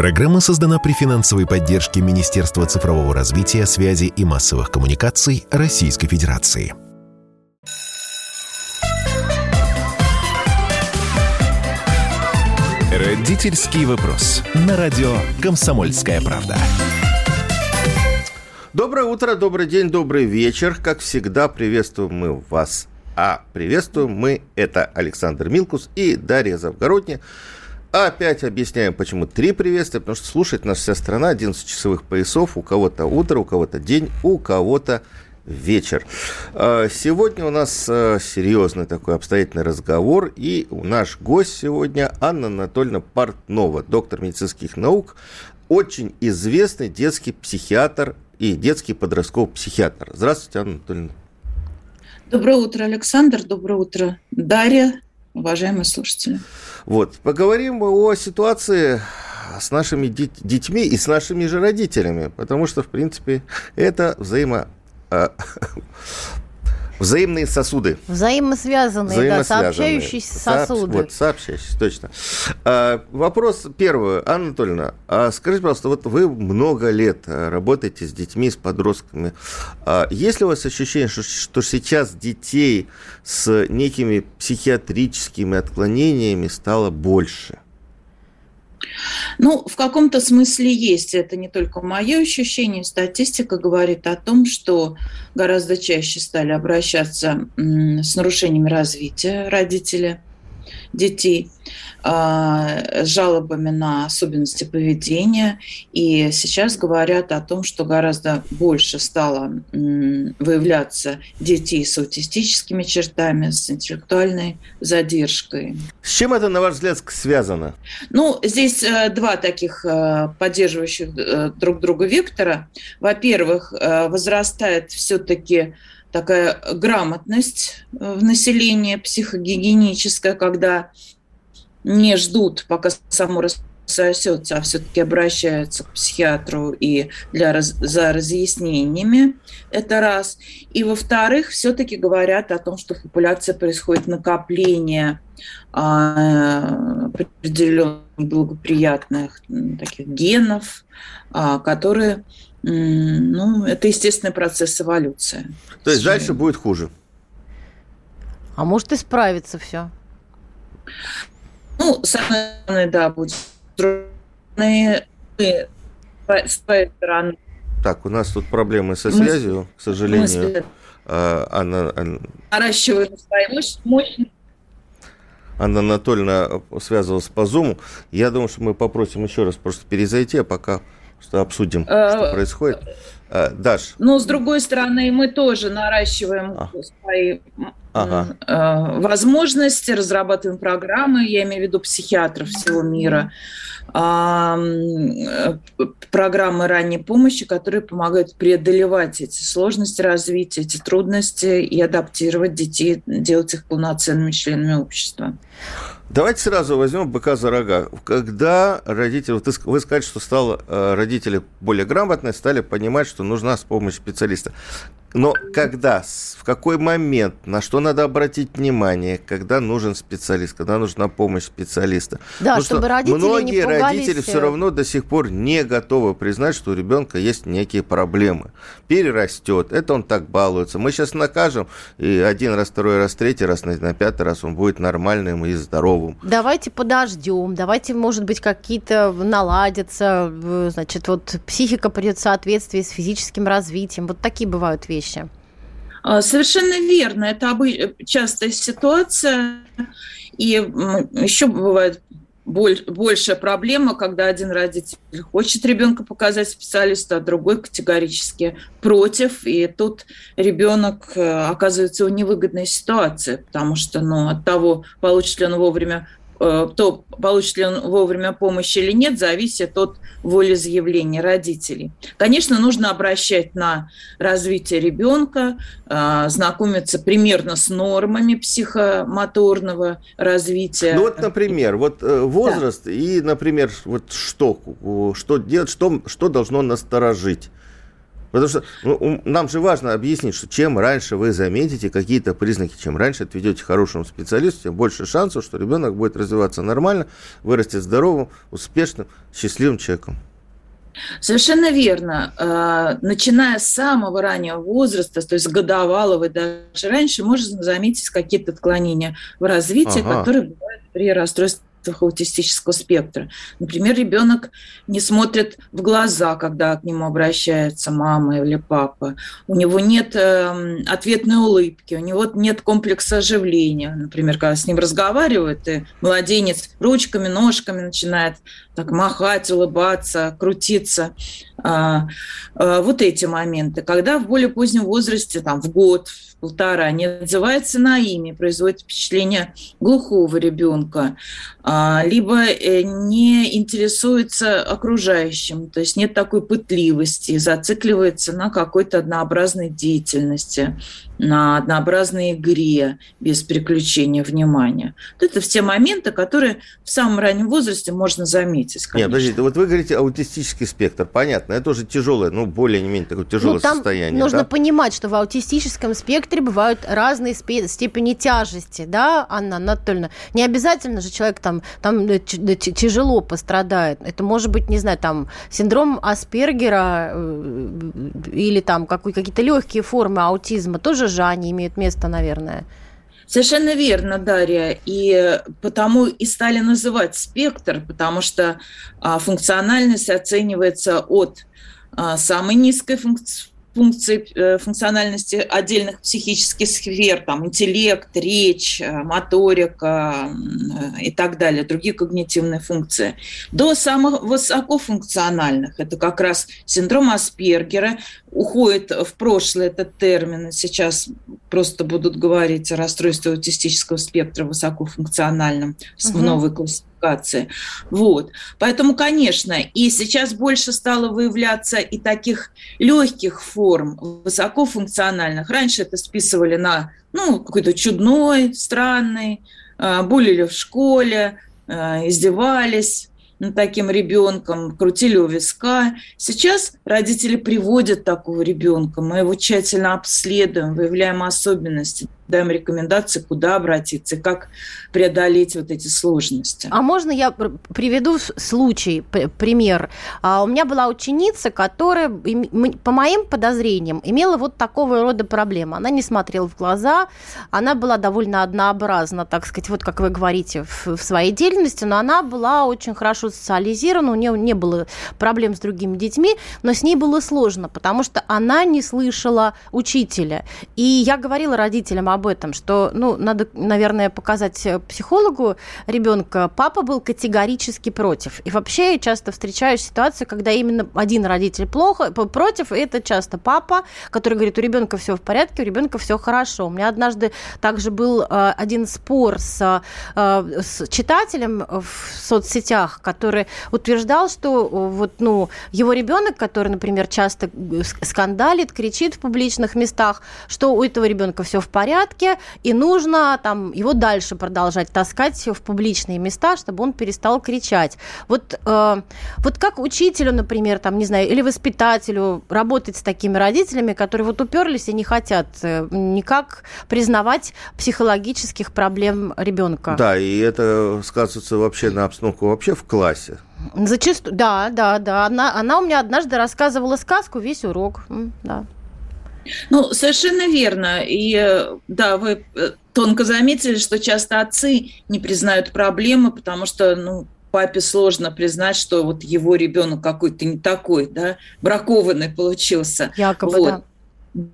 Программа создана при финансовой поддержке Министерства цифрового развития, связи и массовых коммуникаций Российской Федерации. Родительский вопрос. На радио «Комсомольская правда». Доброе утро, добрый день, добрый вечер. Как всегда, приветствуем мы вас. А приветствуем мы это Александр Милкус и Дарья Завгородня. Опять объясняем, почему три приветствия, потому что слушает нас вся страна, 11 часовых поясов, у кого-то утро, у кого-то день, у кого-то вечер. А, сегодня у нас а, серьезный такой обстоятельный разговор, и наш гость сегодня Анна Анатольевна Портнова, доктор медицинских наук, очень известный детский психиатр и детский подростковый психиатр. Здравствуйте, Анна Анатольевна. Доброе утро, Александр. Доброе утро, Дарья, уважаемые слушатели. Вот. Поговорим о ситуации с нашими детьми и с нашими же родителями, потому что, в принципе, это взаимо а, Взаимные сосуды. Взаимосвязанные, Взаимосвязанные. да, сообщающиеся сосуды. Вот, сообщающиеся, точно. А, вопрос первый. Анна Анатольевна, а скажите, пожалуйста, вот вы много лет а, работаете с детьми, с подростками. А, есть ли у вас ощущение, что, что сейчас детей с некими психиатрическими отклонениями стало больше? Ну, в каком-то смысле есть. Это не только мое ощущение. Статистика говорит о том, что гораздо чаще стали обращаться с нарушениями развития родители детей. А, жалобами на особенности поведения. И сейчас говорят о том, что гораздо больше стало выявляться детей с аутистическими чертами, с интеллектуальной задержкой. С чем это, на ваш взгляд, связано? Ну, здесь э, два таких э, поддерживающих э, друг друга вектора. Во-первых, возрастает все-таки такая грамотность в населении психогигиеническая, когда не ждут, пока само рассосется, а все-таки обращаются к психиатру и для, за разъяснениями. Это раз. И во-вторых, все-таки говорят о том, что в популяции происходит накопление а, определенных благоприятных таких генов, а, которые ну, это естественный процесс эволюции. То есть дальше будет хуже? А может исправиться все? Ну, самое да, будет с своей стороны. Так, у нас тут проблемы со связью, к сожалению. Мы а, Анна, Анна... Наращиваем свои мощности. Анна Анатольевна связывалась по Zoom. Я думаю, что мы попросим еще раз просто перезайти, а пока что обсудим, э, что происходит. Э, Даш. Но, с другой стороны, мы тоже наращиваем а. свои ага. Э, возможности, разрабатываем программы, я имею в виду психиатров всего мира, программы ранней помощи, которые помогают преодолевать эти сложности развития, эти трудности и адаптировать детей, делать их полноценными членами общества. Давайте сразу возьмем быка за рога. Когда родители, вот вы сказали, что стало, э, родители более грамотные, стали понимать, что нужна помощь специалиста. Но когда, в какой момент, на что надо обратить внимание, когда нужен специалист, когда нужна помощь специалиста? Да, Потому чтобы родители многие не пугались... родители все равно до сих пор не готовы признать, что у ребенка есть некие проблемы. Перерастет, это он так балуется. Мы сейчас накажем, и один раз, второй раз, третий раз, на, на пятый раз он будет нормальным и здоровым. Давайте подождем, давайте, может быть, какие-то наладятся, значит, вот психика придет в соответствии с физическим развитием. Вот такие бывают вещи вещи. А, совершенно верно. Это частая ситуация. И еще бывает большая проблема, когда один родитель хочет ребенка показать специалисту, а другой категорически против. И тут ребенок э, оказывается в невыгодной ситуации, потому что ну, от того, получит ли он вовремя то получит ли он вовремя помощь или нет, зависит от волеизъявления родителей. Конечно, нужно обращать на развитие ребенка, э, знакомиться примерно с нормами психомоторного развития. Ну вот, например, вот э, возраст да. и, например, вот что, что делать, что, что должно насторожить Потому что ну, нам же важно объяснить, что чем раньше вы заметите какие-то признаки, чем раньше отведете хорошему специалисту, тем больше шансов, что ребенок будет развиваться нормально, вырастет здоровым, успешным, счастливым человеком. Совершенно верно. А, начиная с самого раннего возраста, то есть годовалого и даже раньше, можно заметить какие-то отклонения в развитии, ага. которые бывают при расстройстве аутистического спектра. Например, ребенок не смотрит в глаза, когда к нему обращается мама или папа. У него нет э, ответной улыбки, у него нет комплекса оживления. Например, когда с ним разговаривают, и младенец ручками, ножками начинает так махать, улыбаться, крутиться. А, а, вот эти моменты. Когда в более позднем возрасте, там, в год, в полтора, не отзывается на имя, производит впечатление глухого ребенка, а, либо э, не интересуется окружающим, то есть нет такой пытливости, зацикливается на какой-то однообразной деятельности, на однообразной игре без переключения внимания. Вот это все моменты, которые в самом раннем возрасте можно заметить. Конечно. Нет, подождите, вот вы говорите аутистический спектр, понятно, это уже тяжелое, ну, более-менее такое тяжелое ну, там состояние. Нужно да? понимать, что в аутистическом спектре бывают разные степени тяжести, да, Анна Анатольевна? Не обязательно же человек там, там э, тяжело пострадает. Это может быть, не знаю, там синдром Аспергера э, или там какие-то легкие формы аутизма тоже они имеют место, наверное. Совершенно верно, Дарья. И потому и стали называть спектр, потому что а, функциональность оценивается от а, самой низкой функции функции, э, функциональности отдельных психических сфер, там, интеллект, речь, э, моторика э, и так далее, другие когнитивные функции, до самых высокофункциональных. Это как раз синдром Аспергера, уходит в прошлое этот термин, сейчас просто будут говорить о расстройстве аутистического спектра высокофункциональном угу. в новой классификации классификации. Вот. Поэтому, конечно, и сейчас больше стало выявляться и таких легких форм, высокофункциональных. Раньше это списывали на ну, какой-то чудной, странный, а, булили в школе, а, издевались таким ребенком, крутили у виска. Сейчас родители приводят такого ребенка, мы его тщательно обследуем, выявляем особенности, даем рекомендации, куда обратиться, как преодолеть вот эти сложности. А можно я приведу случай, пример? А, у меня была ученица, которая, по моим подозрениям, имела вот такого рода проблемы. Она не смотрела в глаза, она была довольно однообразна, так сказать, вот как вы говорите, в, в своей деятельности, но она была очень хорошо социализирована, у нее не было проблем с другими детьми, но с ней было сложно, потому что она не слышала учителя. И я говорила родителям об об этом, что, ну, надо, наверное, показать психологу ребенка. Папа был категорически против. И вообще я часто встречаю ситуацию, когда именно один родитель плохо, против, и это часто папа, который говорит, у ребенка все в порядке, у ребенка все хорошо. У меня однажды также был э, один спор с, э, с читателем в соцсетях, который утверждал, что э, вот, ну, его ребенок, который, например, часто скандалит, кричит в публичных местах, что у этого ребенка все в порядке, порядке, и нужно там его дальше продолжать таскать в публичные места, чтобы он перестал кричать. Вот, э, вот как учителю, например, там, не знаю, или воспитателю работать с такими родителями, которые вот уперлись и не хотят э, никак признавать психологических проблем ребенка. Да, и это сказывается вообще на обстановку вообще в классе. Зачастую, да, да, да. Она, она у меня однажды рассказывала сказку весь урок. Да. Ну, совершенно верно. И да, вы э, тонко заметили, что часто отцы не признают проблемы, потому что, ну, папе сложно признать, что вот его ребенок какой-то не такой, да, бракованный получился. Якобы, вот. да.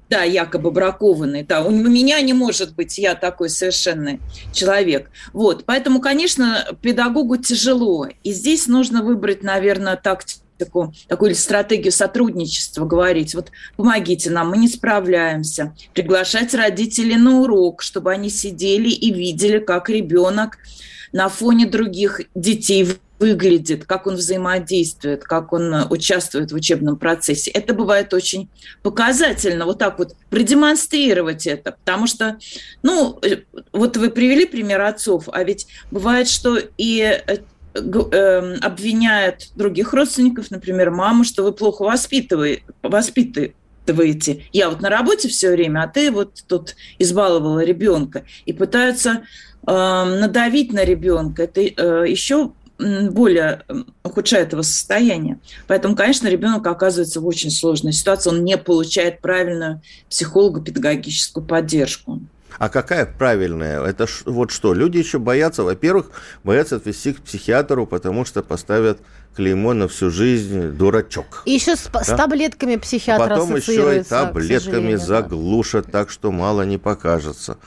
Да, якобы бракованный. Да, у меня не может быть я такой совершенный человек. Вот, поэтому, конечно, педагогу тяжело. И здесь нужно выбрать, наверное, тактику такую, такую стратегию сотрудничества говорить, вот помогите нам, мы не справляемся, приглашать родителей на урок, чтобы они сидели и видели, как ребенок на фоне других детей выглядит, как он взаимодействует, как он участвует в учебном процессе. Это бывает очень показательно, вот так вот продемонстрировать это, потому что, ну, э, вот вы привели пример отцов, а ведь бывает, что и э, обвиняет других родственников, например, маму, что вы плохо воспитываете, воспитываете. Я вот на работе все время, а ты вот тут избаловала ребенка. И пытаются э, надавить на ребенка. Это э, еще более ухудшает его состояние. Поэтому, конечно, ребенок оказывается в очень сложной ситуации. Он не получает правильную психолого-педагогическую поддержку. А какая правильная? Это ш, вот что? Люди еще боятся, во-первых, боятся отвести к психиатру, потому что поставят клеймо на всю жизнь дурачок. И еще с, да? с таблетками психиатра Потом еще и таблетками заглушат, да. так что мало не покажется.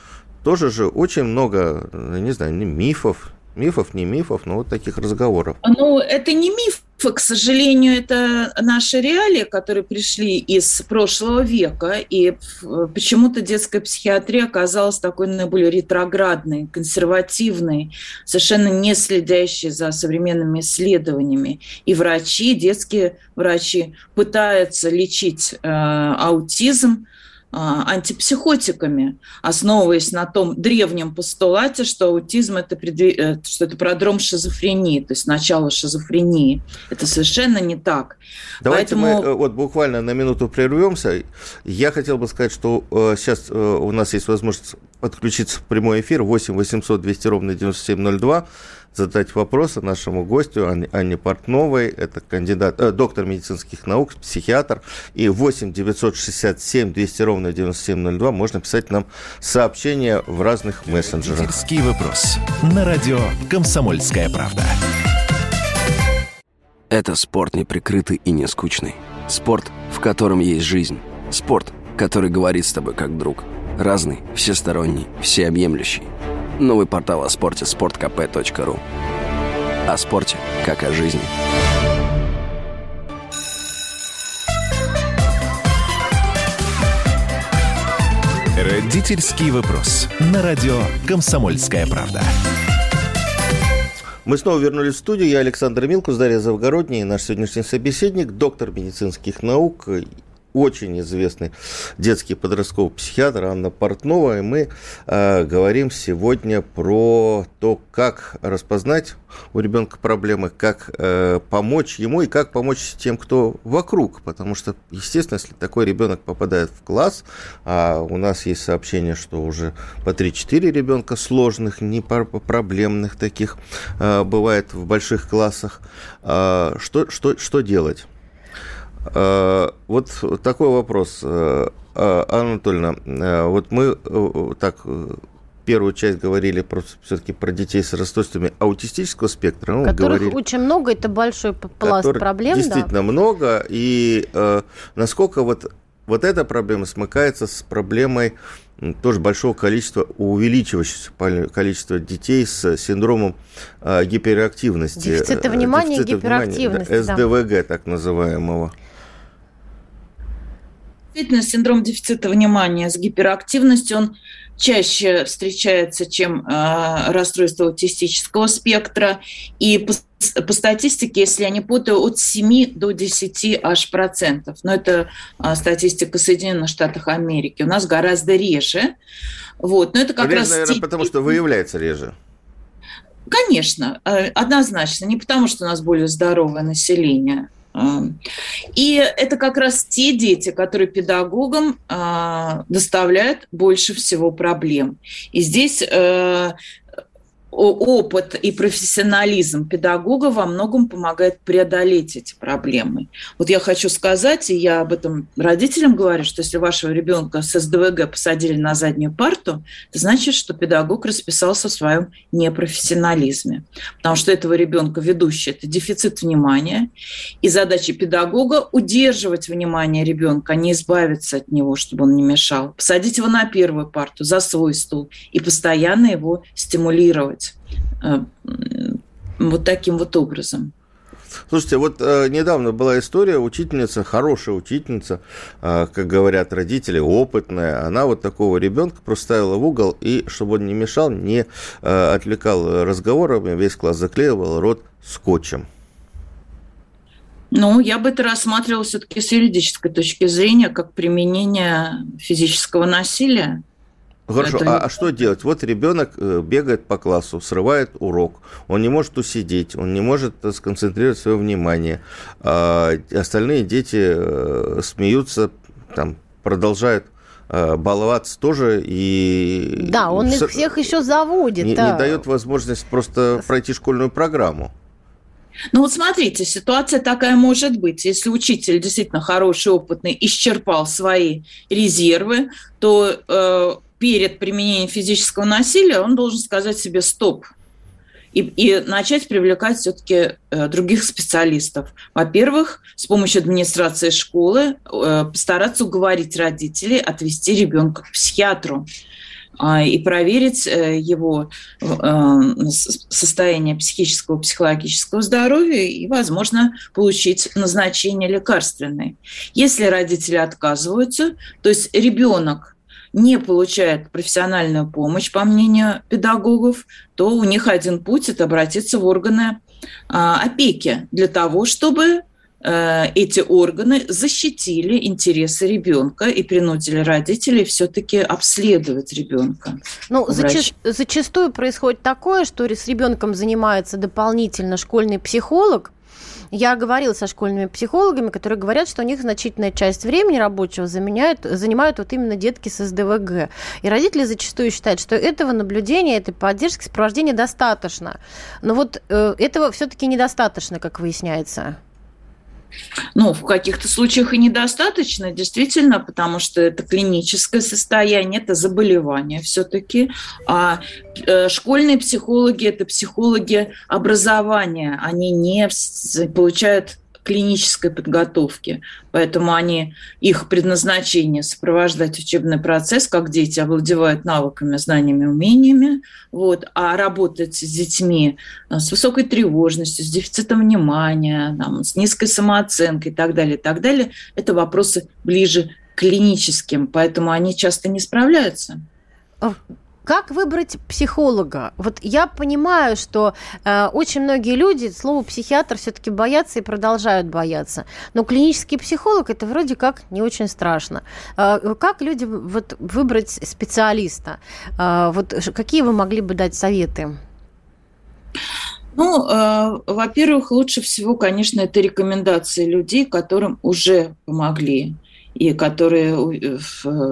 Тоже же очень много, не знаю, мифов, Мифов, не мифов, но вот таких разговоров. Ну, это не миф, к сожалению, это наши реалии, которые пришли из прошлого века, и почему-то детская психиатрия оказалась такой наиболее ретроградной, консервативной, совершенно не следящей за современными исследованиями. И врачи, детские врачи пытаются лечить э, аутизм, антипсихотиками, основываясь на том древнем постулате, что аутизм это, предве... Э, что это продром шизофрении, то есть начало шизофрении. Это совершенно не так. Давайте Поэтому... мы э, вот буквально на минуту прервемся. Я хотел бы сказать, что сейчас э, у нас есть возможность подключиться в прямой эфир 8 800 200 ровно 9702 задать вопросы нашему гостю Анне, Анне Портновой. Это кандидат, э, доктор медицинских наук, психиатр. И 8 967 200 ровно 9702 можно писать нам сообщения в разных мессенджерах. Родительский вопрос. На радио «Комсомольская правда». Это спорт неприкрытый и не скучный. Спорт, в котором есть жизнь. Спорт, который говорит с тобой как друг. Разный, всесторонний, всеобъемлющий. Новый портал о спорте – sportkp.ru О спорте, как о жизни. Родительский вопрос. На радио «Комсомольская правда». Мы снова вернулись в студию. Я Александр Милкус, Дарья Завгородний, наш сегодняшний собеседник, доктор медицинских наук, очень известный детский подростковый психиатр Анна Портнова, и мы э, говорим сегодня про то, как распознать у ребенка проблемы, как э, помочь ему и как помочь тем, кто вокруг, потому что, естественно, если такой ребенок попадает в класс, а у нас есть сообщение, что уже по 3-4 ребенка сложных, не проблемных таких э, бывает в больших классах, э, что, что, что делать? Э, вот такой вопрос, э, э, Анна Анатольевна. Вот мы так первую часть говорили про, все-таки про детей с расстройствами аутистического спектра. Ну, Которых говорили, очень много, это большой пласт проблем. Действительно да? много. И э, насколько вот, вот эта проблема смыкается с проблемой тоже большого количества, увеличивающегося количества детей с синдромом э, гиперактивности. Дефицита внимания и гиперактивности. Да, СДВГ да. так называемого. Действительно, синдром дефицита внимания с гиперактивностью, он чаще встречается, чем э, расстройство аутистического спектра. И по, по статистике, если я не путаю, от 7 до 10 аж процентов. Но это э, статистика Соединенных Штатов Америки. У нас гораздо реже. Вот. Но это как реже, раз... Наверное, те... потому что выявляется реже. Конечно, э, однозначно. Не потому, что у нас более здоровое население. И это как раз те дети, которые педагогам а, доставляют больше всего проблем. И здесь э, опыт и профессионализм педагога во многом помогает преодолеть эти проблемы. Вот я хочу сказать, и я об этом родителям говорю, что если вашего ребенка с СДВГ посадили на заднюю парту, это значит, что педагог расписался в своем непрофессионализме. Потому что этого ребенка ведущий – это дефицит внимания, и задача педагога – удерживать внимание ребенка, а не избавиться от него, чтобы он не мешал. Посадить его на первую парту, за свой стул, и постоянно его стимулировать делать э, вот таким вот образом. Слушайте, вот э, недавно была история, учительница, хорошая учительница, э, как говорят родители, опытная, она вот такого ребенка просто ставила в угол, и чтобы он не мешал, не э, отвлекал разговорами, весь класс заклеивал рот скотчем. Ну, я бы это рассматривала все-таки с юридической точки зрения, как применение физического насилия. Хорошо, это... а, а что делать? Вот ребенок э, бегает по классу, срывает урок, он не может усидеть, он не может э, сконцентрировать свое внимание. А остальные дети э, смеются, там продолжают баловаться тоже и... Да, он их всех еще заводит. Не, да. не дает возможность просто пройти школьную программу. Ну вот смотрите, ситуация такая может быть. Если учитель действительно хороший, опытный, исчерпал свои резервы, то э, перед применением физического насилия он должен сказать себе «стоп», и, и начать привлекать все-таки э, других специалистов. Во-первых, с помощью администрации школы э, постараться уговорить родителей отвести ребенка к психиатру э, и проверить э, его э, состояние психического, психологического здоровья и, возможно, получить назначение лекарственное. Если родители отказываются, то есть ребенок не получает профессиональную помощь, по мнению педагогов, то у них один путь – это обратиться в органы а, опеки для того, чтобы э, эти органы защитили интересы ребенка и принудили родителей все-таки обследовать ребенка. Ну, зачаст, зачастую происходит такое, что с ребенком занимается дополнительно школьный психолог, я говорила со школьными психологами, которые говорят, что у них значительная часть времени рабочего заменяют, занимают вот именно детки с СДВГ. И родители зачастую считают, что этого наблюдения, этой поддержки, сопровождения достаточно. Но вот э, этого все-таки недостаточно, как выясняется. Ну, в каких-то случаях и недостаточно, действительно, потому что это клиническое состояние, это заболевание все-таки. А э, школьные психологи – это психологи образования, они не получают клинической подготовки. Поэтому они, их предназначение сопровождать учебный процесс, как дети овладевают навыками, знаниями, умениями, вот, а работать с детьми э, с высокой тревожностью, с дефицитом внимания, там, с низкой самооценкой и так далее, и так далее, это вопросы ближе к клиническим, поэтому они часто не справляются. Как выбрать психолога? Вот я понимаю, что э, очень многие люди слово психиатр все-таки боятся и продолжают бояться. Но клинический психолог это вроде как не очень страшно. Э, как люди вот выбрать специалиста? Э, вот какие вы могли бы дать советы? Ну, э, во-первых, лучше всего, конечно, это рекомендации людей, которым уже помогли и которые э,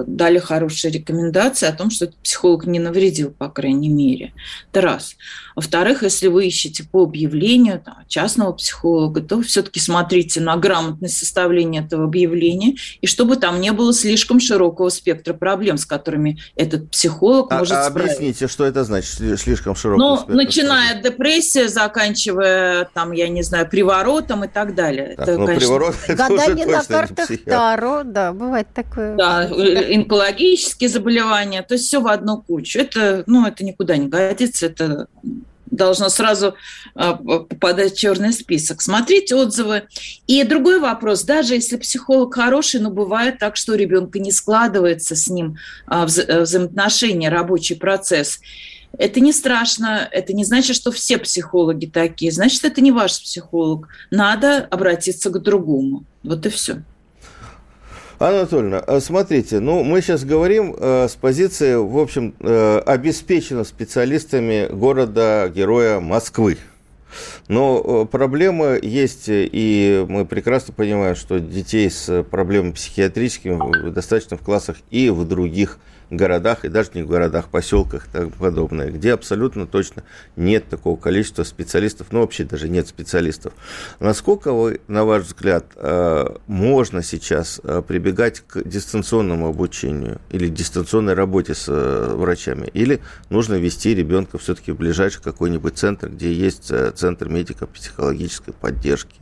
дали хорошие рекомендации о том, что этот психолог не навредил, по крайней мере. Это раз. Во-вторых, если вы ищете по объявлению там, частного психолога, то все-таки смотрите на грамотность составления этого объявления, и чтобы там не было слишком широкого спектра проблем, с которыми этот психолог а, может а справиться. Объясните, что это значит, слишком широкий ну, спектр? Начиная от депрессии, заканчивая, там, я не знаю, приворотом и так далее. Так, это, ну, конечно... приворот это Гадание на картах Таро, да, бывает такое. Да, онкологические заболевания, то есть все в одну кучу. Это, ну, это никуда не годится, это должно сразу а, попадать в черный список. Смотрите отзывы. И другой вопрос, даже если психолог хороший, но бывает так, что у ребенка не складывается с ним а, вза взаимоотношения, рабочий процесс. Это не страшно, это не значит, что все психологи такие, значит, это не ваш психолог. Надо обратиться к другому. Вот и все. Анатольевна, э, смотрите, ну, мы сейчас говорим э, с позиции, в общем, э, обеспечено специалистами города-героя Москвы. Но э, проблемы есть, и мы прекрасно понимаем, что детей с проблемами психиатрическими достаточно в классах и в других городах, и даже не в городах, поселках и тому подобное, где абсолютно точно нет такого количества специалистов, ну вообще даже нет специалистов. Насколько вы, на ваш взгляд, э, можно сейчас э, прибегать к дистанционному обучению или дистанционной работе с э, врачами, или нужно вести ребенка все-таки в ближайший какой-нибудь центр, где есть центр медико-психологической поддержки?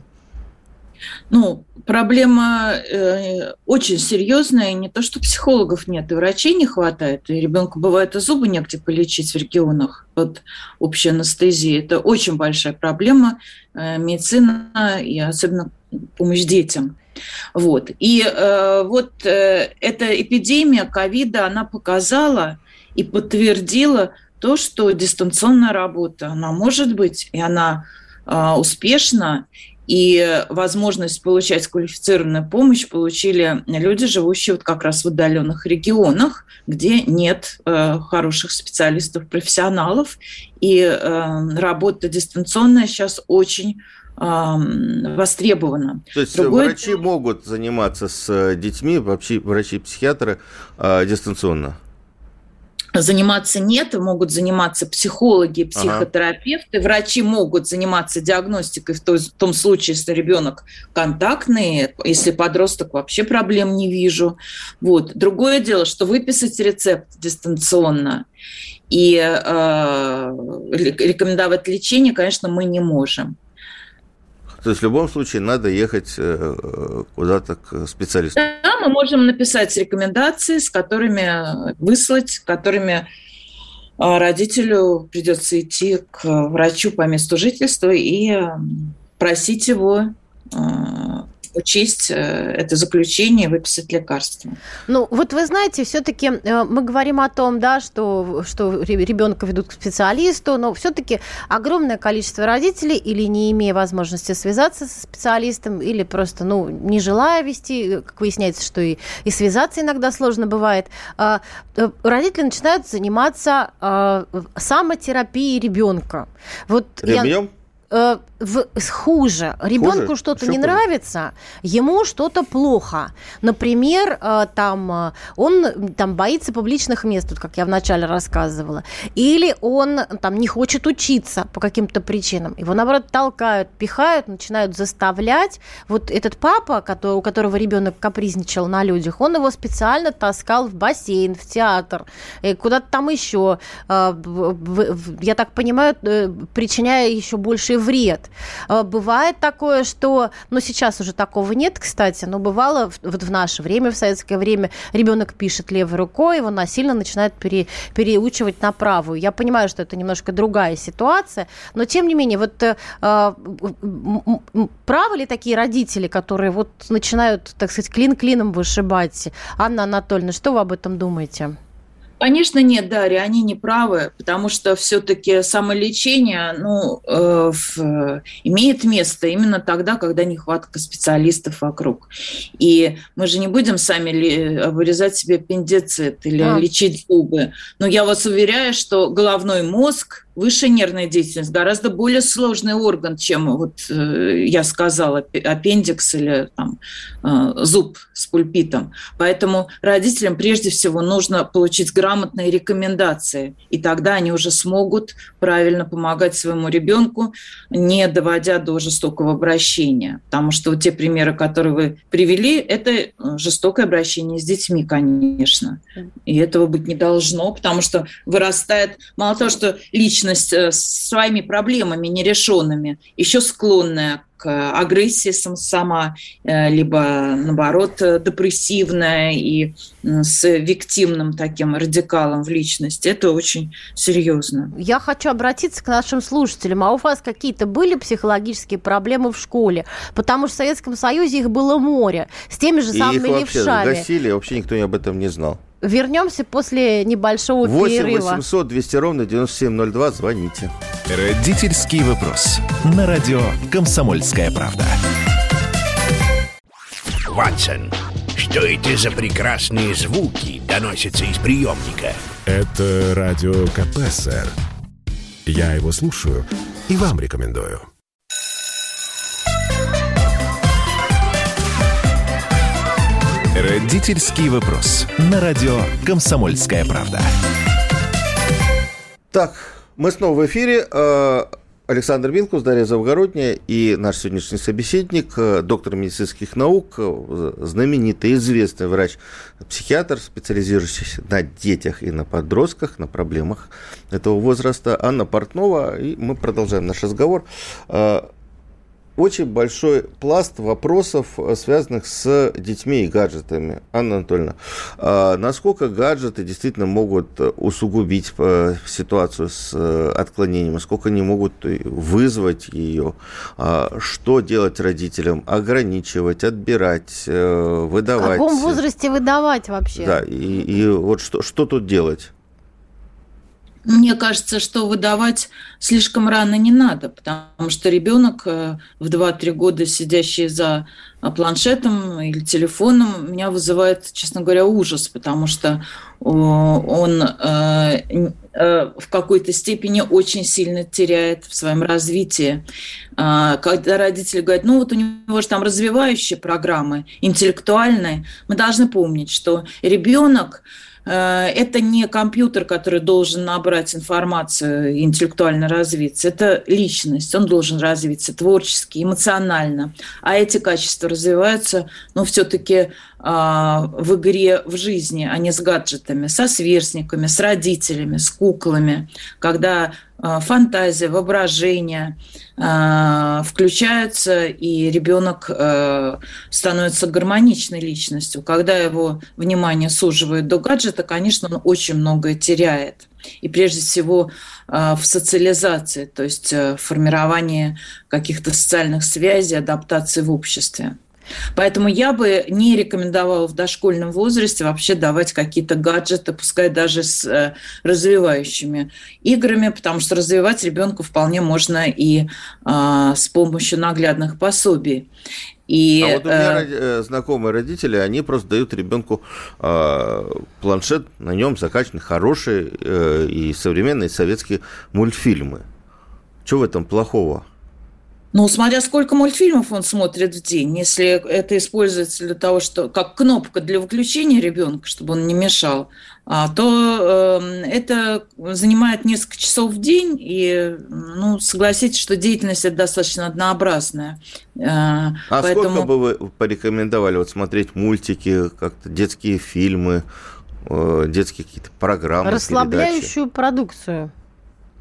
Ну, проблема э, очень серьезная. Не то, что психологов нет, и врачей не хватает. И ребенку бывает и зубы негде полечить в регионах под общей анестезией. Это очень большая проблема э, медицина и особенно помощь детям. Вот. И э, вот э, эта эпидемия ковида, она показала и подтвердила то, что дистанционная работа, она может быть, и она э, успешна, и возможность получать квалифицированную помощь получили люди, живущие вот как раз в отдаленных регионах, где нет э, хороших специалистов, профессионалов. И э, работа дистанционная сейчас очень востребовано. То есть Другое... врачи могут заниматься с детьми, вообще врачи-психиатры дистанционно? Заниматься нет, могут заниматься психологи, психотерапевты, ага. врачи могут заниматься диагностикой в, той, в том случае, если ребенок контактный, если подросток вообще проблем не вижу. Вот. Другое дело, что выписать рецепт дистанционно и э, рекомендовать лечение, конечно, мы не можем. То есть в любом случае надо ехать э, куда-то к специалисту. Мы можем написать рекомендации, с которыми выслать, которыми э, родителю придется идти к врачу по месту жительства и э, просить его учесть э, это заключение, выписать лекарство. Ну, вот вы знаете, все-таки э, мы говорим о том, да, что, что ребенка ведут к специалисту, но все-таки огромное количество родителей или не имея возможности связаться со специалистом, или просто, ну, не желая вести, как выясняется, что и, и связаться иногда сложно бывает, э, родители начинают заниматься самотерапией ребенка. Вот Ремнем? Я в, хуже. Ребенку что-то не хуже. нравится, ему что-то плохо. Например, э, там э, он там боится публичных мест, вот как я вначале рассказывала, или он там не хочет учиться по каким-то причинам. Его наоборот толкают, пихают, начинают заставлять. Вот этот папа, который, у которого ребенок капризничал на людях, он его специально таскал в бассейн, в театр, куда-то там еще. Э, я так понимаю, причиняя еще больше вред. А, бывает такое, что, ну сейчас уже такого нет, кстати, но бывало вот в наше время, в советское время, ребенок пишет левой рукой, его насильно начинают пере, переучивать на правую. Я понимаю, что это немножко другая ситуация, но тем не менее, вот э, правы ли такие родители, которые вот начинают, так сказать, клин клином вышибать? Анна Анатольевна, что вы об этом думаете? Конечно, нет, Дарья, они не правы, потому что все-таки самолечение ну, э, в, имеет место именно тогда, когда нехватка специалистов вокруг. И мы же не будем сами ли, вырезать себе аппендицит или а. лечить зубы. Но я вас уверяю, что головной мозг высшая нервная деятельность гораздо более сложный орган, чем вот э, я сказала, аппендикс или там, э, зуб с пульпитом. Поэтому родителям прежде всего нужно получить грамотные рекомендации, и тогда они уже смогут правильно помогать своему ребенку, не доводя до жестокого обращения. Потому что вот те примеры, которые вы привели, это э, жестокое обращение с детьми, конечно. И этого быть не должно, потому что вырастает, мало того, что лично личность э, с своими проблемами нерешенными, еще склонная к агрессии сама, э, либо, наоборот, депрессивная и с виктимным таким радикалом в личности. Это очень серьезно. Я хочу обратиться к нашим слушателям. А у вас какие-то были психологические проблемы в школе? Потому что в Советском Союзе их было море. С теми же самыми и их вообще левшами. загасили, вообще никто об этом не знал. Вернемся после небольшого 8 перерыва. 8 800 200 ровно 9702. Звоните. Родительский вопрос. На радио «Комсомольская правда». Ватсон, что это за прекрасные звуки доносятся из приемника? Это радио КП, сэр. Я его слушаю и вам рекомендую. Родительский вопрос. На радио «Комсомольская правда». Так, мы снова в эфире. Э, Александр Вилкус, Дарья Завгородняя и наш сегодняшний собеседник, э, доктор медицинских наук, э, знаменитый, известный врач-психиатр, специализирующийся на детях и на подростках, на проблемах этого возраста, Анна Портнова. И мы продолжаем наш разговор очень большой пласт вопросов, э, связанных с детьми и гаджетами. Анна Анатольевна, а насколько гаджеты действительно могут э, усугубить э, ситуацию с отклонением, сколько они могут вызвать ее, а что делать родителям, ограничивать, отбирать, выдавать. В каком возрасте выдавать вообще? Да, и, и вот что, что тут делать? Мне кажется, что выдавать слишком рано не надо, потому что ребенок э, в 2-3 года, сидящий за э, планшетом или телефоном, меня вызывает, честно говоря, ужас, потому что он э, в какой-то степени очень сильно теряет в своем развитии. А, когда родители говорят, ну вот у него же там развивающие программы, интеллектуальные, мы должны помнить, что ребенок это не компьютер, который должен набрать информацию интеллектуально развиться. Это личность. Он должен развиться творчески, эмоционально. А эти качества развиваются, ну, все-таки а, в игре в жизни, а не с гаджетами, со сверстниками, с родителями, с куклами, когда фантазия, воображение а, включаются, и ребенок становится гармоничной личностью. Когда его внимание суживает до гаджета, конечно, он очень многое теряет. И прежде всего в социализации, то есть в формировании каких-то социальных связей, адаптации в обществе. Поэтому я бы не рекомендовала в дошкольном возрасте вообще давать какие-то гаджеты, пускай даже с э, развивающими играми, потому что развивать ребенка вполне можно и э, с помощью наглядных пособий. И, а вот у меня э, э, знакомые родители, они просто дают ребенку э, планшет, на нем закачаны хорошие э, и современные советские мультфильмы. Что в этом плохого? Ну, смотря сколько мультфильмов он смотрит в день. Если это используется для того, что как кнопка для выключения ребенка, чтобы он не мешал, а, то э, это занимает несколько часов в день, и, ну, согласитесь, что деятельность это достаточно однообразная. Э, а поэтому... сколько бы вы порекомендовали вот смотреть мультики, как-то детские фильмы, э, детские какие-то программы, Расслабляющую передачи? продукцию.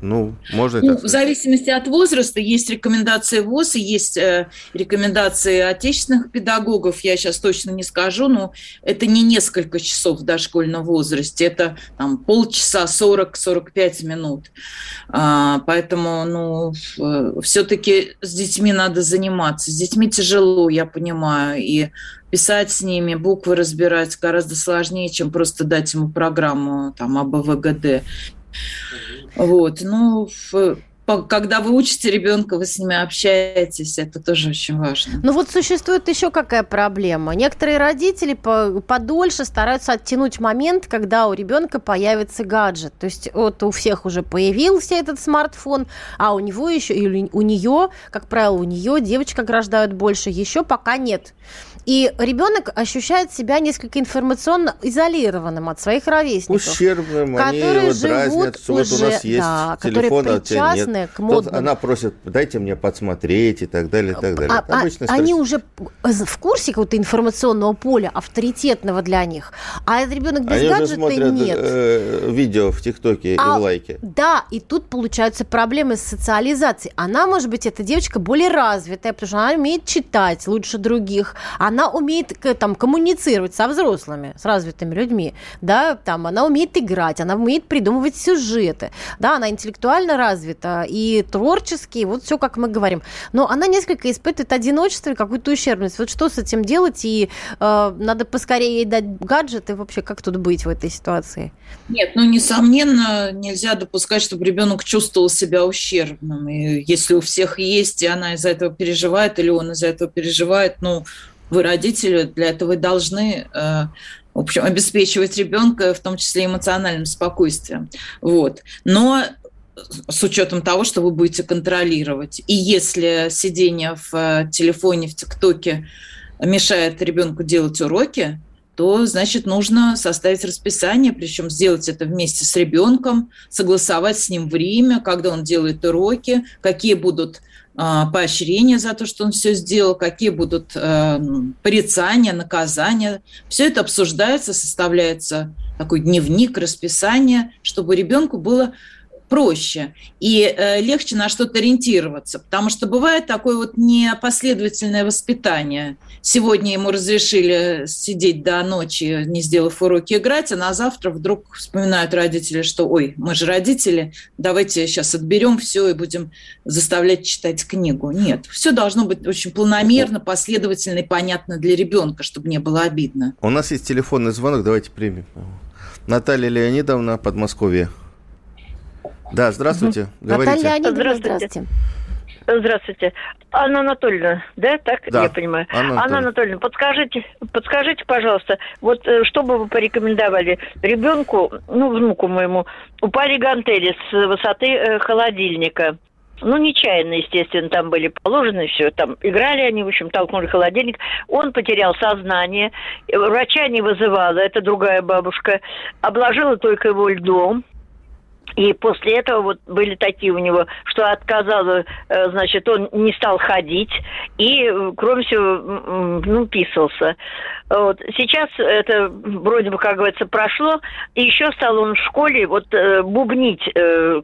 Ну, можно ну, В зависимости от возраста есть рекомендации ВОЗ и есть э, рекомендации отечественных педагогов. Я сейчас точно не скажу, но это не несколько часов в дошкольном возрасте, это там полчаса, 40-45 минут. А, поэтому, ну, э, все-таки с детьми надо заниматься. С детьми тяжело, я понимаю, и писать с ними, буквы разбирать гораздо сложнее, чем просто дать ему программу там АБВГД. Вот, ну, когда вы учите ребенка, вы с ними общаетесь, это тоже очень важно. Ну вот существует еще какая проблема. Некоторые родители подольше стараются оттянуть момент, когда у ребенка появится гаджет. То есть вот у всех уже появился этот смартфон, а у него еще, или у нее, как правило, у нее девочка рождают больше, еще пока нет. И ребенок ощущает себя несколько информационно изолированным от своих ровесников. Ущербным, которые они вот живут разнятся. Уже, вот у нас есть да, телефон, а у нет. К модным. Тут она просит, дайте мне подсмотреть и так далее, и так далее. А, а, они уже в курсе какого-то информационного поля, авторитетного для них. А этот ребенок без они гаджета уже смотрят, нет. Э, видео в ТикТоке а, и в лайке. Да, и тут получаются проблемы с социализацией. Она, может быть, эта девочка более развитая, потому что она умеет читать лучше других. Она умеет там коммуницировать со взрослыми, с развитыми людьми, да, там она умеет играть, она умеет придумывать сюжеты, да, она интеллектуально развита и творчески, вот все, как мы говорим. Но она несколько испытывает одиночество и какую-то ущербность. Вот что с этим делать? И э, надо поскорее ей дать гаджет, и вообще как тут быть в этой ситуации? Нет, ну, несомненно, нельзя допускать, чтобы ребенок чувствовал себя ущербным. И если у всех есть, и она из-за этого переживает, или он из-за этого переживает, ну, вы родители, для этого вы должны э, в общем, обеспечивать ребенка, в том числе эмоциональным спокойствием. Вот. Но с учетом того, что вы будете контролировать. И если сидение в э, телефоне, в ТикТоке мешает ребенку делать уроки, то, значит, нужно составить расписание, причем сделать это вместе с ребенком, согласовать с ним время, когда он делает уроки, какие будут а, поощрения за то, что он все сделал, какие будут э, порицания, наказания. Все это обсуждается, составляется такой дневник, расписание, чтобы ребенку было проще и э, легче на что-то ориентироваться, потому что бывает такое вот непоследовательное воспитание. Сегодня ему разрешили сидеть до ночи, не сделав уроки, играть, а на завтра вдруг вспоминают родители, что ой, мы же родители, давайте сейчас отберем все и будем заставлять читать книгу. Нет, все должно быть очень планомерно, последовательно и понятно для ребенка, чтобы не было обидно. У нас есть телефонный звонок, давайте примем. Наталья Леонидовна, Подмосковье. Да, здравствуйте. Угу. Говорите. Наталья Леонидовна, здравствуйте. здравствуйте. Здравствуйте. Анна Анатольевна, да, так Да, я понимаю? Анна Анатольевна. Анна Анатольевна, подскажите, подскажите, пожалуйста, вот э, что бы вы порекомендовали ребенку, ну, внуку моему, упали гантели с высоты э, холодильника. Ну, нечаянно, естественно, там были положены все, там играли они, в общем, толкнули холодильник. Он потерял сознание, э, врача не вызывала, это другая бабушка, обложила только его льдом, и после этого вот были такие у него, что отказало, э, значит, он не стал ходить и, э, кроме всего, ну, писался. Вот. Сейчас это вроде бы, как говорится, прошло, и еще стал он в школе вот э, бубнить,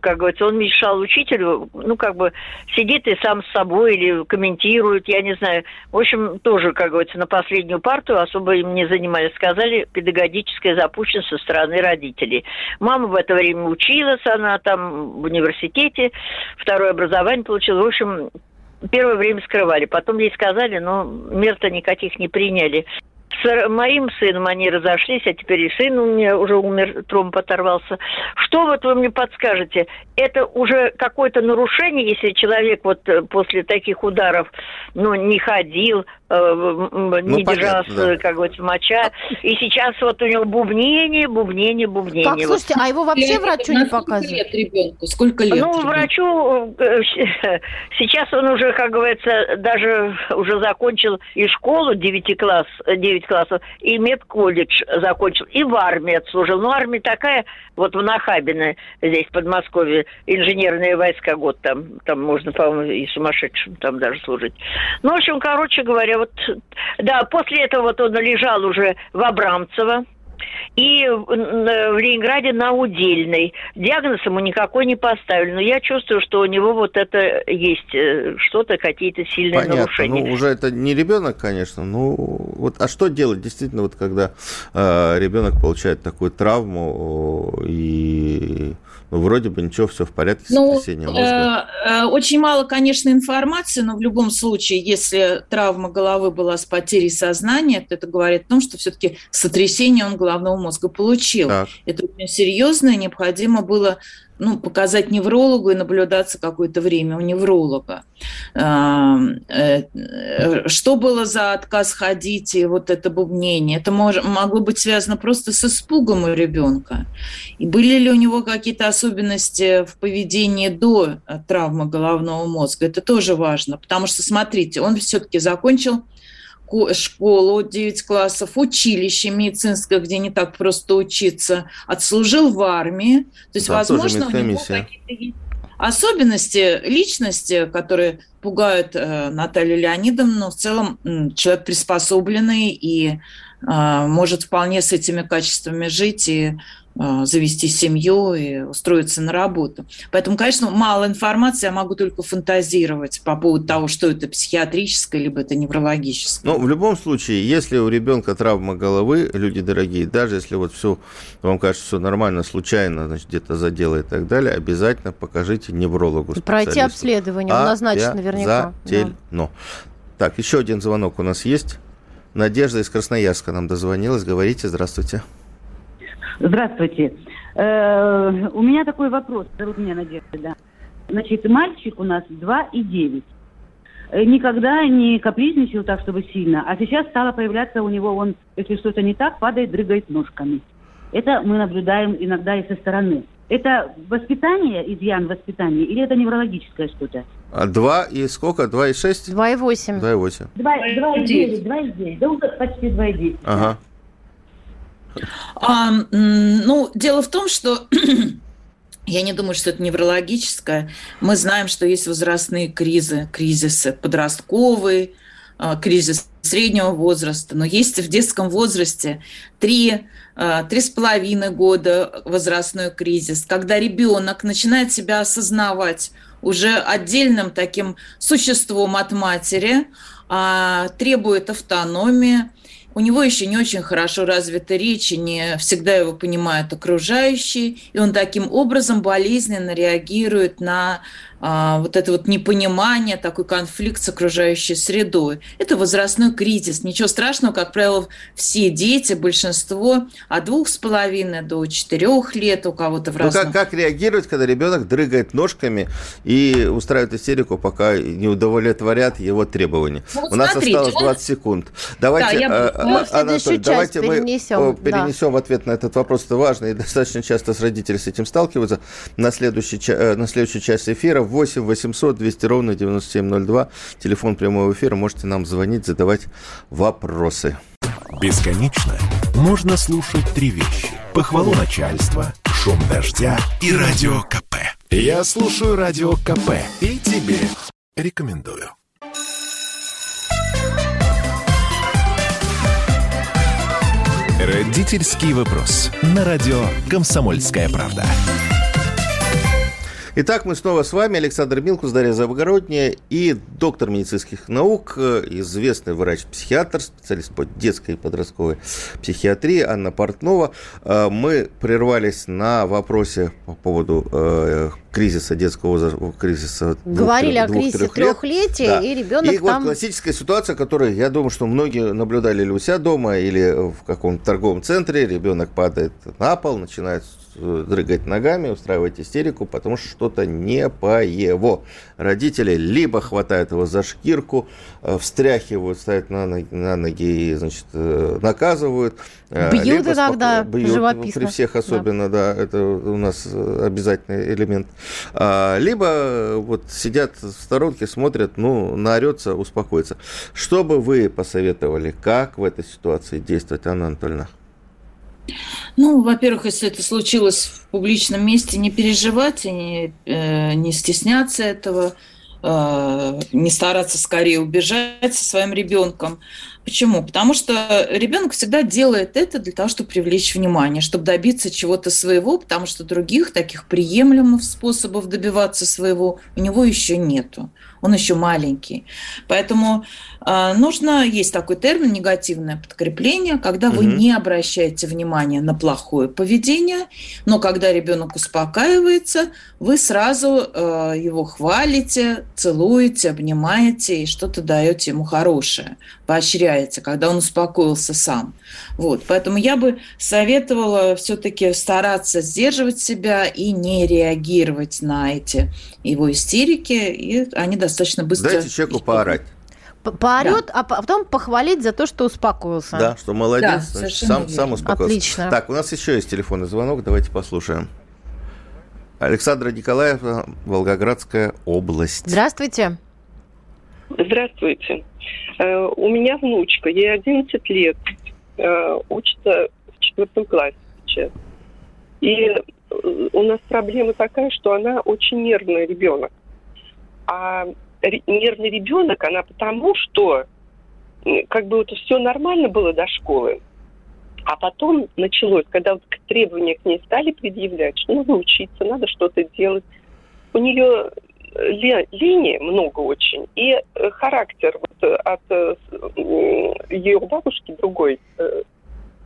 как говорится, он мешал учителю, ну, как бы сидит и сам с собой или комментирует, я не знаю. В общем, тоже, как говорится, на последнюю парту особо им не занимались. Сказали, педагогическая запущена со стороны родителей. Мама в это время училась, она там в университете, второе образование получила. В общем, первое время скрывали. Потом ей сказали, но мер-то никаких не приняли. С моим сыном они разошлись, а теперь и сын у меня уже умер, тромб оторвался. Что вот вы мне подскажете? Это уже какое-то нарушение, если человек вот э, после таких ударов, ну, не ходил, э, м, не понятно, держался, да. как говорится, моча. И сейчас вот у него бубнение, бубнение, бубнение. Вот. слушайте, а его вообще врачу не На сколько показывают? лет ребенку? Сколько лет? Ну, ребенку? врачу э, сейчас он уже, как говорится, даже уже закончил и школу 9 класс, 9 классов, и медколледж закончил, и в армии отслужил. Ну, армия такая, вот в Нахабино, здесь, в Подмосковье, инженерные войска год там, там можно, по-моему, и сумасшедшим там даже служить. Ну, в общем, короче говоря, вот, да, после этого вот он лежал уже в Абрамцево, и в в Ленинграде на Удельной. Диагноз ему никакой не поставили, но я чувствую, что у него вот это есть э, что-то, какие-то сильные Понятно, нарушения. ну уже это не ребенок, конечно, ну вот, а что делать действительно вот когда э, ребенок получает такую травму и ну, вроде бы ничего, все в порядке с Ну, мозга. э, э, очень мало, конечно, информации, но в любом случае, если травма головы была с потерей сознания, то это говорит о том, что все-таки сотрясение он головного мозга получил. Так, Это очень серьезно, и необходимо было ну, показать неврологу и наблюдаться какое-то время у невролога. А, э, Что было за отказ ходить и вот это бубнение? Это могло быть связано просто с испугом у ребенка. И были ли у него какие-то особенности в поведении до э, травмы головного мозга? Это тоже важно, потому что, смотрите, он все-таки закончил ко- школу 9 классов, училище медицинское, где не так просто учиться, отслужил в армии. То есть, Да, возможно, у него какие-то особенности личности, которые пугают э, Наталью Леонидовну, но в целом человек приспособленный и может вполне с этими качествами жить и э, завести семью и устроиться на работу. Поэтому, конечно, мало информации, я могу только фантазировать по поводу того, что это психиатрическое, либо это неврологическое. Ну, в любом случае, если у ребенка травма головы, люди дорогие, даже если вот все, вам кажется, все нормально, случайно, значит, где-то задело и так далее, обязательно покажите неврологу. Пройти обследование, он назначит наверняка. да. Так, еще один звонок у нас есть. Надежда из Красноярска нам дозвонилась. Говорите, здравствуйте. Здравствуйте. Э, У меня такой вопрос. Зовут меня Надежда, да. Значит, мальчик у нас 2 и 9. Э, Никогда не капризничал так, чтобы сильно. А сейчас стало появляться у него, он, если что-то не так, падает, дрыгает ножками. Это мы наблюдаем иногда и со стороны. Это воспитание, изъян воспитания, или это неврологическое что-то? А два и сколько? Два и шесть? 2,8. Два и восемь. 2, и 2,9, девять. 2,9. Да уже почти 2,9. Ага. А, ну, дело в том, что я не думаю, что это неврологическое. Мы знаем, что есть возрастные кризы, кризисы подростковый, а, кризис среднего возраста, но есть в детском возрасте три, а, три с половиной года возрастной кризис, когда ребенок начинает себя осознавать уже отдельным таким существом от матери, а, требует автономии, у него еще не очень хорошо развита речь, и не всегда его понимают окружающие, и он таким образом болезненно реагирует на а, вот это вот непонимание, такой конфликт с окружающей средой. Это возрастной кризис. Ничего страшного, как правило, все дети, большинство от двух с половиной до четырех лет, у кого-то в ну, разном. как, как реагировать, когда ребенок дрыгает ножками и устраивает истерику, пока не удовлетворят его требования? Ну, вот у нас смотрите, осталось 20 он... секунд. Давайте, да, я... а, мы Анатолий, давайте перенесем, мы перенесем да. ответ на этот вопрос. Это важно, и достаточно часто с родителями с этим сталкиваются. На следующий, э, на следующую часть эфира 8 800 200 ровно 9702. Телефон прямого эфира. Можете нам звонить, задавать вопросы. Бесконечно можно слушать три вещи. Похвалу начальства, шум дождя и радио КП. Я слушаю радио КП и тебе рекомендую. Родительский вопрос. На радио «Комсомольская правда». Итак, мы снова с вами. Александр Милкус, Дарья Завгородняя и доктор медицинских наук, известный врач-психиатр, специалист по детской и подростковой психиатрии Анна Портнова. Э, мы прервались на вопросе по поводу э, кризиса детского возраста, кризиса Говорили двух, о кризисе трехлетия, да. и ребенок и там... вот классическая ситуация, которую, я думаю, что многие наблюдали у себя дома, или в каком-то торговом центре. Ребенок падает на пол, начинает дрыгать ногами, устраивать истерику, потому что что-то не по его. Родители либо хватают его за шкирку, э, встряхивают, ставят на ноги, на ноги и, значит, э, наказывают. Э, бьют иногда, бьют, живописно. При всех особенно, да. да, это у нас обязательный элемент. А, либо вот сидят в сторонке, смотрят, ну, наорется, успокоится. Что бы вы посоветовали, как в этой ситуации действовать, Анна Анатольевна? Ну, во-первых, если это случилось в публичном месте, не переживать и не, э, не стесняться этого, э, не стараться скорее убежать со своим ребенком. Почему? Потому что ребенок всегда делает это для того, чтобы привлечь внимание, чтобы добиться чего-то своего, потому что других таких приемлемых способов добиваться своего у него еще нету. Он еще маленький. Поэтому э, нужно, есть такой термин негативное подкрепление, когда угу. вы не обращаете внимания на плохое поведение, но когда ребенок успокаивается, вы сразу э, его хвалите, целуете, обнимаете и что-то даете ему хорошее, поощряете, когда он успокоился сам. Вот, поэтому я бы советовала все-таки стараться сдерживать себя и не реагировать на эти его истерики, и они достаточно быстро... Дайте человеку поорать. Поорет, да. а потом похвалить за то, что успокоился. Да, что молодец, да, значит, сам, сам успокоился. Отлично. Так, у нас еще есть телефонный звонок, давайте послушаем. Александра Николаевна, Волгоградская область. Здравствуйте. Здравствуйте. Э, у меня внучка, ей 11 лет, э, учится в четвертом классе сейчас. И э, у нас проблема такая, что она очень нервный ребенок. А нервный ребенок, она потому, что как бы вот все нормально было до школы, а потом началось, когда вот требования к ней стали предъявлять, что надо учиться, надо что-то делать. У нее лени много очень, и э, характер вот э, от э, ее бабушки другой,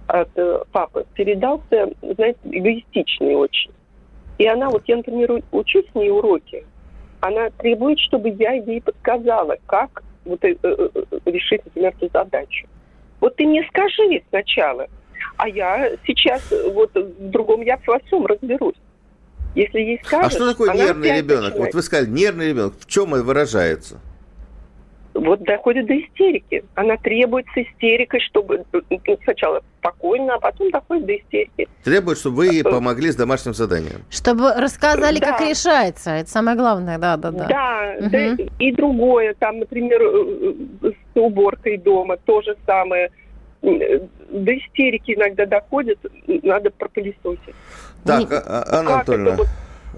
от папы, передался, знаете, эгоистичный очень. И она, вот я, например, учусь с ней уроки, она требует, чтобы я ей подсказала, как вот, решить, например, эту задачу. Вот ты мне скажи сначала, а я сейчас вот в другом я во всем разберусь. Если ей скажут, а что такое нервный ребенок? Начинает. Вот вы сказали, нервный ребенок. В чем это выражается? Вот доходит до истерики. Она требует с истерикой, чтобы ну, сначала спокойно, а потом доходит до истерики. Требует, чтобы вы ей э, помогли с домашним заданием. Чтобы рассказали, да. как решается. Это самое главное, да, да, да. Да, угу. да и другое, там, например, э, э, с уборкой дома то же самое – до истерики иногда доходит, надо пропылесосить. Так, а, а, Анна Анатольевна, вот...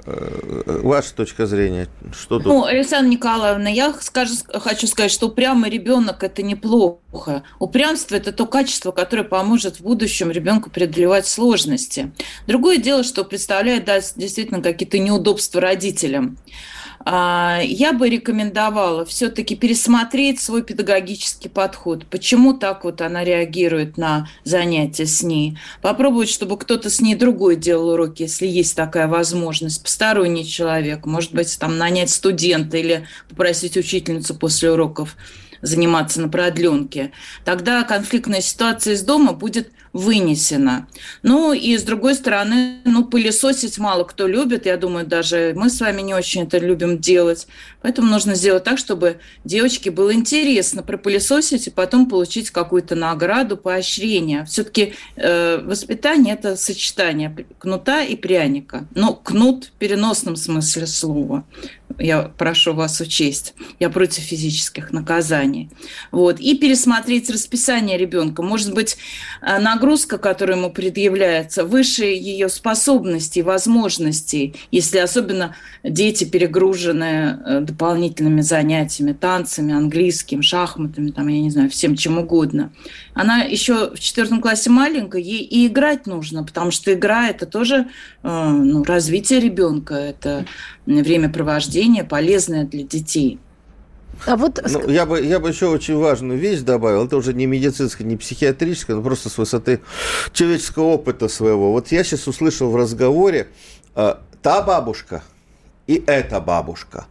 Э, ваша точка зрения, что тут? Ну, Александра Николаевна, я скажу, хочу сказать, что упрямый ребенок это неплохо. Упрямство это то качество, которое поможет в будущем ребенку преодолевать сложности. Другое дело, что представляет да, действительно какие-то неудобства родителям. А, я бы рекомендовала все-таки пересмотреть свой педагогический подход. Почему так вот она реагирует на занятия с ней? Попробовать, чтобы кто-то с ней другой делал уроки, если есть такая возможность. Посторонний человек, может быть, там нанять студента или попросить учительницу после уроков заниматься на продленке, тогда конфликтная ситуация из дома будет вынесена. Ну и с другой стороны, ну пылесосить мало кто любит, я думаю, даже мы с вами не очень это любим делать. Поэтому нужно сделать так, чтобы девочке было интересно пропылесосить и потом получить какую-то награду, поощрение. Все-таки э, воспитание – это сочетание кнута и пряника. Ну, кнут в переносном смысле слова я прошу вас учесть. Я против физических наказаний. Вот. И пересмотреть расписание ребенка. Может быть, э, нагрузка, которая ему предъявляется, выше ее способностей, возможностей, если особенно дети перегружены э, дополнительными занятиями, танцами, английским, шахматами, там, я не знаю, всем чем угодно. Она еще в четвертом классе маленькая, ей и играть нужно, потому что игра – это тоже э, ну, развитие ребенка, это времяпровождение полезное для детей. А вот... Ну, я, бы, я бы еще очень важную вещь добавил. Это уже не медицинская, не психиатрическая, но просто с высоты человеческого опыта своего. Вот я сейчас услышал в разговоре, э, та бабушка и эта бабушка.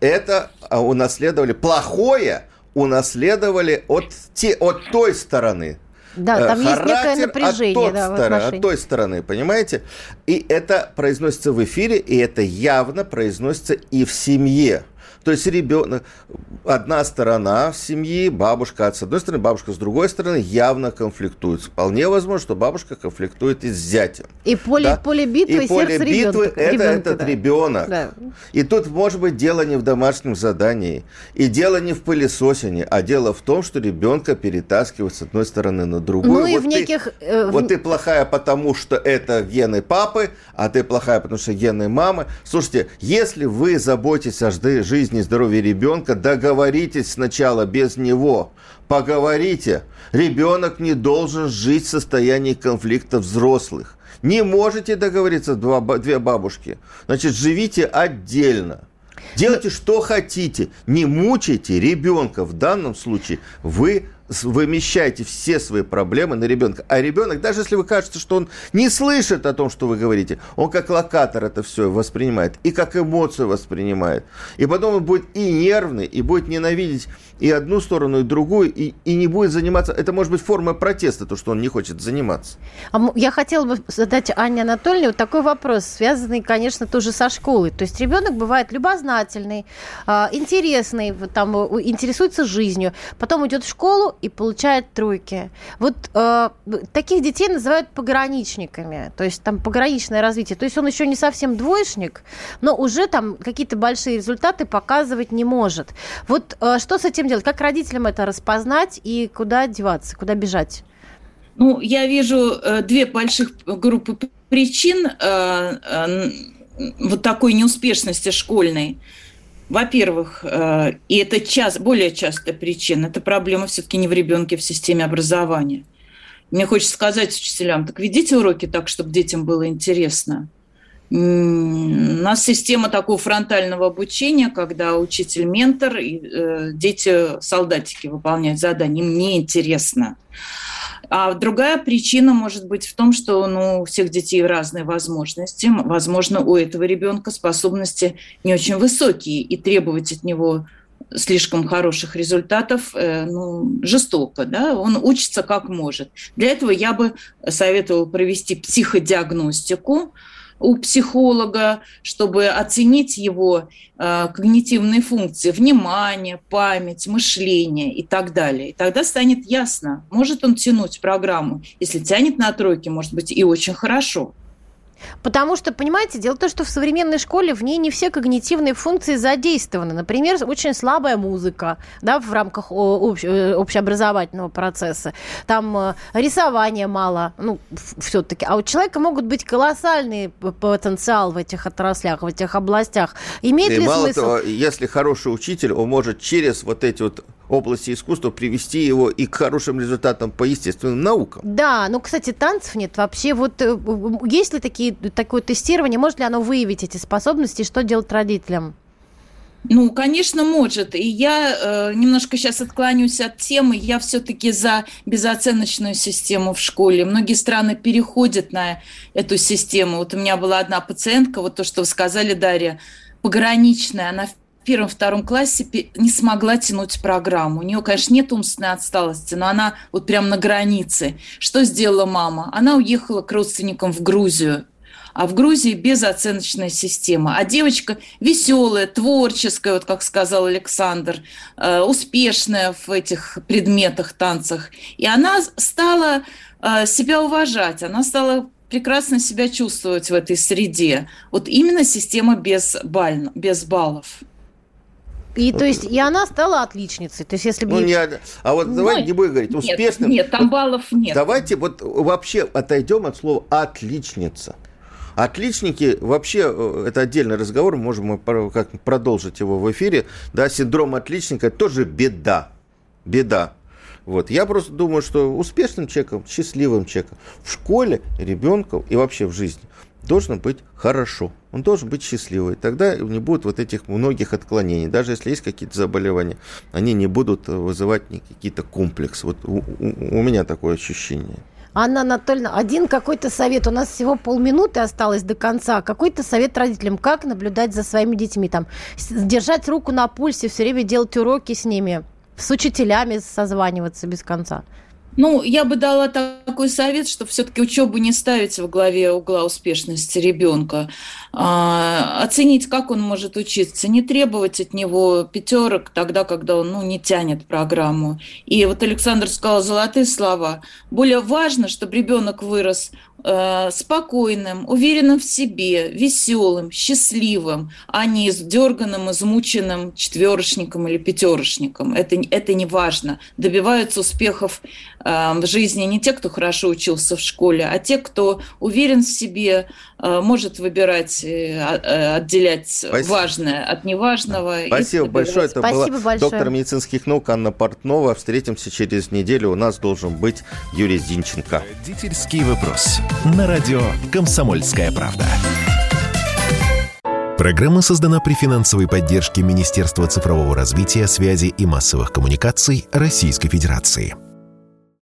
Это а, унаследовали плохое, унаследовали от, те, от той стороны. Да, там есть некое напряжение. От, да, стороны, от той стороны, понимаете? И это произносится в эфире, и это явно произносится и в семье. То есть ребенок, одна сторона семьи, бабушка с одной стороны, бабушка с другой стороны явно конфликтуют. Вполне возможно, что бабушка конфликтует и с зятем. И поле, да? поле битвы, и поле битвы ребенка, это ребенка, этот да. ребенок. Да. И тут может быть дело не в домашнем задании, и дело не в пылесосине, а дело в том, что ребенка перетаскивают с одной стороны на другую. Ну вот и в неких... Э, вот ты плохая, потому что это гены папы, а ты плохая, потому что гены мамы. Слушайте, если вы заботитесь о жизни жизни здоровья ребенка, договоритесь сначала без него. Поговорите. Ребенок не должен жить в состоянии конфликта взрослых. Не можете договориться два, две бабушки. Значит, живите отдельно. Делайте, что хотите. Не мучайте ребенка. В данном случае вы вымещаете все свои проблемы на ребенка. А ребенок, даже если вы кажется, что он не слышит о том, что вы говорите, он как локатор это все воспринимает и как эмоцию воспринимает. И потом он будет и нервный, и будет ненавидеть и одну сторону, и другую, и, и не будет заниматься. Это может быть форма протеста, то, что он не хочет заниматься. А я хотела бы задать Анне Анатольевне вот такой вопрос, связанный, конечно, тоже со школой. То есть ребенок бывает любознательный, а, интересный, там, интересуется жизнью, потом идет в школу и получает тройки. Вот э, таких детей называют пограничниками, то есть там пограничное развитие. То есть он еще не совсем двоечник, но уже там какие-то большие результаты показывать не может. Вот э, что с этим делать? Как родителям это распознать и куда деваться, куда бежать? Ну, я вижу э, две больших группы причин э, э, вот такой неуспешности школьной. Во-первых, э, и это час, более частая причина, это проблема все-таки не в ребенке, в системе образования. Мне хочется сказать учителям, так ведите уроки так, чтобы детям было интересно. У нас система такого фронтального обучения, когда учитель ментор, и э, дети солдатики выполняют задания, им неинтересно. интересно. А другая причина может быть в том, что ну, у всех детей разные возможности. Возможно, у этого ребенка способности не очень высокие, и требовать от него слишком хороших результатов э, ну, жестоко. Да? Он учится как может. Для этого я бы советовала провести психодиагностику, у психолога, чтобы оценить его э, когнитивные функции, внимание, память, мышление и так далее. И тогда станет ясно, может он тянуть программу. Если тянет на тройке, может быть, и очень хорошо. Потому что, понимаете, дело в том, что в современной школе в ней не все когнитивные функции задействованы. Например, очень слабая музыка да, в рамках общ, э, общеобразовательного процесса. Там э, рисования мало, ну, все-таки. А у человека могут быть колоссальный потенциал в этих отраслях, в этих областях. Имеет И ли мало смысл? того, если хороший учитель, он может через вот эти вот области искусства привести его и к хорошим результатам по естественным наукам. Да, ну, кстати, танцев нет вообще. Вот э, есть ли такие, такое тестирование, может ли оно выявить эти способности, что делать родителям? Ну, конечно, может. И я э, немножко сейчас отклонюсь от темы. Я все-таки за безоценочную систему в школе. Многие страны переходят на эту систему. Вот у меня была одна пациентка, вот то, что вы сказали, Дарья, пограничная. Она первом-втором классе не смогла тянуть программу. У нее, конечно, нет умственной отсталости, но она вот прям на границе. Что сделала мама? Она уехала к родственникам в Грузию а в Грузии безоценочная система. А девочка веселая, творческая, вот как сказал Александр, э, успешная в этих предметах, танцах. И она стала э, себя уважать, она стала прекрасно себя чувствовать в этой среде. Вот именно система без, баль, без баллов. И то есть и она стала отличницей. То есть если бы... Ну, не, а вот давайте ну, не будем говорить успешным. Нет, там баллов нет. Давайте вот вообще отойдем от слова отличница. Отличники, вообще, э, это отдельный разговор, можем мы как продолжить его в эфире. Да, синдром отличника тоже беда. Беда. Вот. Я просто думаю, что успешным человеком, счастливым человеком в школе ребенку и вообще в жизни должно быть хорошо. Он должен быть счастливый. Тогда не будет вот этих многих отклонений. Даже если есть какие-то заболевания, они не будут вызывать какие-то комплексы. Вот у, у, у меня такое ощущение. Анна Анатольевна, один какой-то совет. У нас всего полминуты осталось до конца. Какой-то совет родителям, как наблюдать за своими детьми, там, держать руку на пульсе, все время делать уроки с ними, с учителями созваниваться без конца. Ну, я бы дала такой совет, что все-таки учебу не ставить во главе угла успешности ребенка, а, оценить, как он может учиться, не требовать от него пятерок тогда, когда он ну, не тянет программу. И вот Александр сказал золотые слова. Более важно, чтобы ребенок вырос Э, спокойным, уверенным в себе, веселым, счастливым, а не дерганым, измученным четверочником или пятерочником. Это, это не важно. Добиваются успехов в жизни не те, кто хорошо учился в школе, а те, кто уверен в себе, э, может выбирать, отделять Спасибо. важное от неважного. Спасибо большое. Это Спасибо была большое. доктор медицинских наук Анна Портнова. Встретимся через неделю. У нас должен быть Юрий Зинченко. Родительский вопрос на радио «Комсомольская правда». Программа создана при финансовой поддержке Министерства цифрового развития, связи и массовых коммуникаций Российской Федерации.